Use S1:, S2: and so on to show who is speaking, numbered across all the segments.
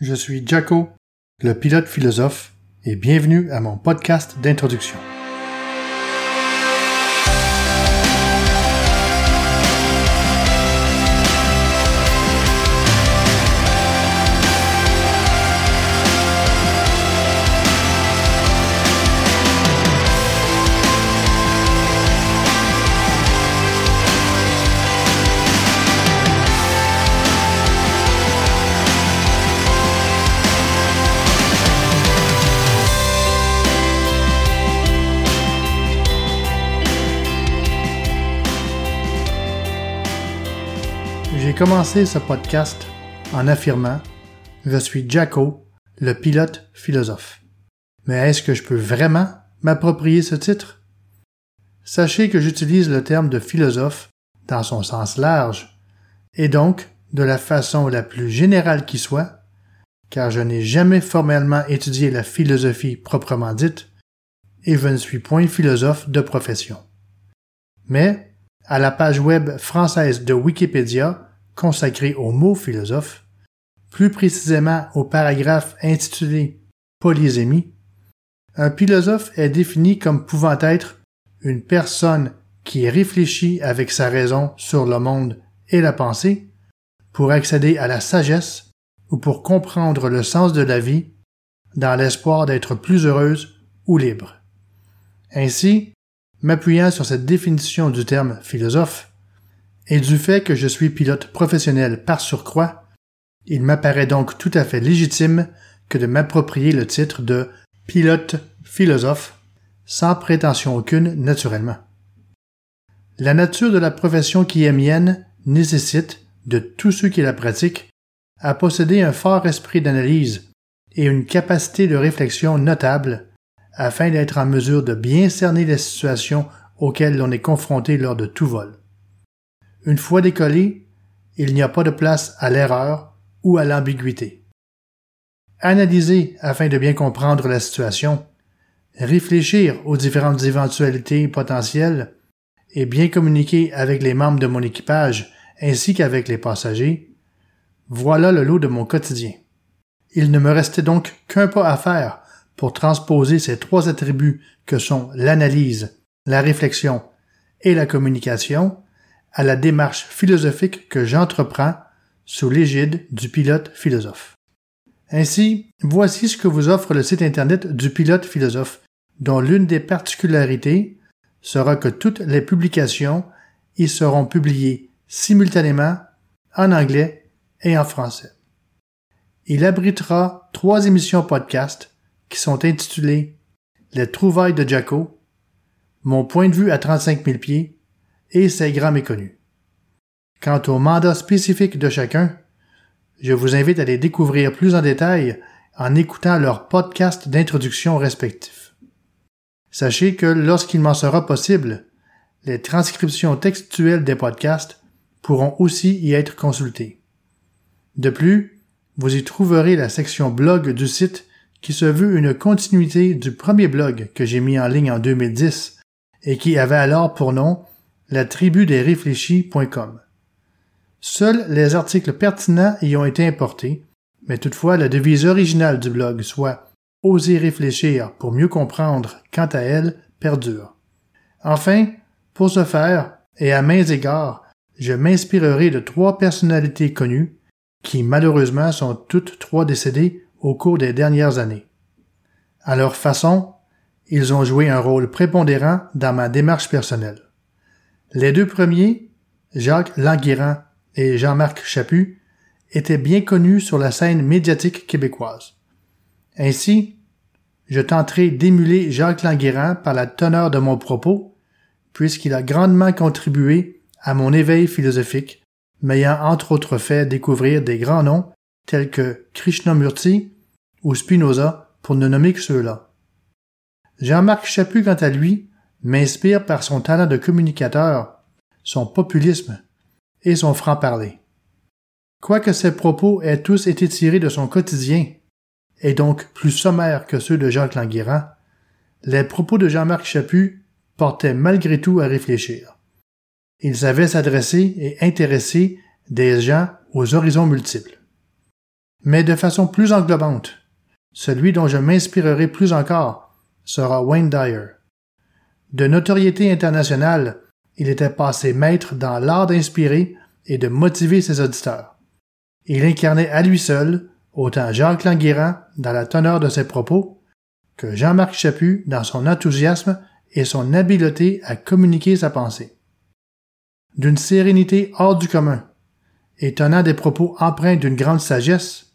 S1: je suis Jaco, le pilote philosophe, et bienvenue à mon podcast d'introduction. Commencé ce podcast en affirmant Je suis Jacko, le pilote philosophe. Mais est-ce que je peux vraiment m'approprier ce titre? Sachez que j'utilise le terme de philosophe dans son sens large, et donc de la façon la plus générale qui soit, car je n'ai jamais formellement étudié la philosophie proprement dite, et je ne suis point philosophe de profession. Mais, à la page web française de Wikipédia, consacré au mot philosophe, plus précisément au paragraphe intitulé Polysémie, un philosophe est défini comme pouvant être une personne qui réfléchit avec sa raison sur le monde et la pensée pour accéder à la sagesse ou pour comprendre le sens de la vie dans l'espoir d'être plus heureuse ou libre. Ainsi, m'appuyant sur cette définition du terme philosophe, et du fait que je suis pilote professionnel par surcroît, il m'apparaît donc tout à fait légitime que de m'approprier le titre de pilote philosophe, sans prétention aucune naturellement. La nature de la profession qui est mienne nécessite, de tous ceux qui la pratiquent, à posséder un fort esprit d'analyse et une capacité de réflexion notable afin d'être en mesure de bien cerner les situations auxquelles l'on est confronté lors de tout vol. Une fois décollé, il n'y a pas de place à l'erreur ou à l'ambiguïté. Analyser afin de bien comprendre la situation, réfléchir aux différentes éventualités potentielles et bien communiquer avec les membres de mon équipage ainsi qu'avec les passagers, voilà le lot de mon quotidien. Il ne me restait donc qu'un pas à faire pour transposer ces trois attributs que sont l'analyse, la réflexion et la communication à la démarche philosophique que j'entreprends sous l'égide du pilote philosophe. Ainsi, voici ce que vous offre le site Internet du pilote philosophe, dont l'une des particularités sera que toutes les publications y seront publiées simultanément en anglais et en français. Il abritera trois émissions podcast qui sont intitulées Les trouvailles de Jaco, Mon point de vue à 35 000 pieds et ses grands méconnus. Quant au mandat spécifique de chacun, je vous invite à les découvrir plus en détail en écoutant leurs podcasts d'introduction respectifs. Sachez que lorsqu'il m'en sera possible, les transcriptions textuelles des podcasts pourront aussi y être consultées. De plus, vous y trouverez la section blog du site qui se veut une continuité du premier blog que j'ai mis en ligne en 2010 et qui avait alors pour nom la tribu des réfléchis.com. Seuls les articles pertinents y ont été importés, mais toutefois la devise originale du blog, soit Oser réfléchir pour mieux comprendre, quant à elle, perdure. Enfin, pour ce faire, et à mains égards, je m'inspirerai de trois personnalités connues, qui malheureusement sont toutes trois décédées au cours des dernières années. À leur façon, ils ont joué un rôle prépondérant dans ma démarche personnelle. Les deux premiers, Jacques Languérand et Jean-Marc Chaput, étaient bien connus sur la scène médiatique québécoise. Ainsi, je tenterai d'émuler Jacques Languérand par la teneur de mon propos, puisqu'il a grandement contribué à mon éveil philosophique, m'ayant entre autres fait découvrir des grands noms tels que Krishnamurti ou Spinoza, pour ne nommer que ceux-là. Jean-Marc Chaput, quant à lui, m'inspire par son talent de communicateur, son populisme et son franc-parler. Quoique ses propos aient tous été tirés de son quotidien, et donc plus sommaires que ceux de Jacques Languérand, les propos de Jean-Marc Chaput portaient malgré tout à réfléchir. Il savait s'adresser et intéresser des gens aux horizons multiples. mais de façon plus englobante. Celui dont je m'inspirerai plus encore sera Wayne Dyer. De notoriété internationale, il était passé maître dans l'art d'inspirer et de motiver ses auditeurs. Il incarnait à lui seul autant Jacques Languérand dans la teneur de ses propos que Jean-Marc Chaput dans son enthousiasme et son habileté à communiquer sa pensée. D'une sérénité hors du commun, étonnant des propos empreints d'une grande sagesse,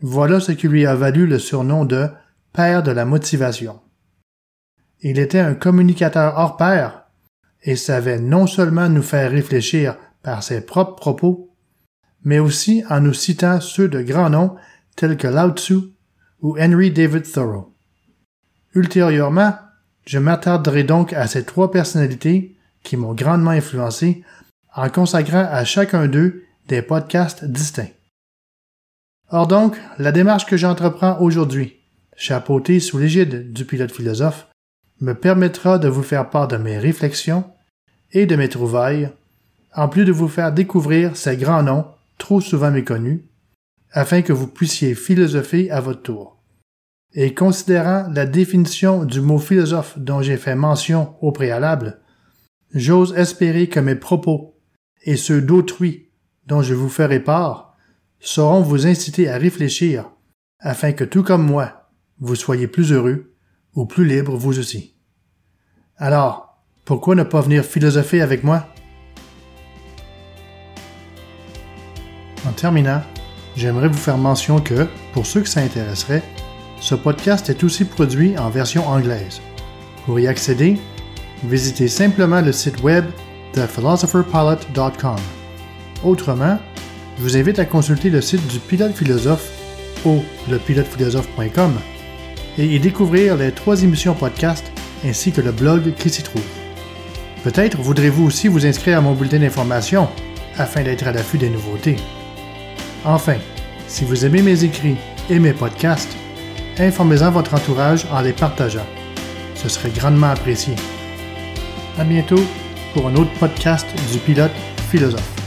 S1: voilà ce qui lui a valu le surnom de Père de la motivation. Il était un communicateur hors pair et savait non seulement nous faire réfléchir par ses propres propos, mais aussi en nous citant ceux de grands noms tels que Lao Tzu ou Henry David Thoreau. Ultérieurement, je m'attarderai donc à ces trois personnalités qui m'ont grandement influencé en consacrant à chacun d'eux des podcasts distincts. Or donc, la démarche que j'entreprends aujourd'hui, chapeautée sous l'égide du pilote philosophe, me permettra de vous faire part de mes réflexions et de mes trouvailles, en plus de vous faire découvrir ces grands noms trop souvent méconnus, afin que vous puissiez philosopher à votre tour. Et considérant la définition du mot philosophe dont j'ai fait mention au préalable, j'ose espérer que mes propos et ceux d'autrui dont je vous ferai part sauront vous inciter à réfléchir afin que tout comme moi, vous soyez plus heureux ou plus libre vous aussi. Alors, pourquoi ne pas venir philosopher avec moi? En terminant, j'aimerais vous faire mention que, pour ceux que ça intéresserait, ce podcast est aussi produit en version anglaise. Pour y accéder, visitez simplement le site web thephilosophers.pilot.com. Autrement, je vous invite à consulter le site du pilote philosophe au lepilotephilosophe.com et y découvrir les trois émissions podcast ainsi que le blog qui s'y trouve. Peut-être voudrez-vous aussi vous inscrire à mon bulletin d'information afin d'être à l'affût des nouveautés. Enfin, si vous aimez mes écrits et mes podcasts, informez-en votre entourage en les partageant. Ce serait grandement apprécié. À bientôt pour un autre podcast du pilote philosophe.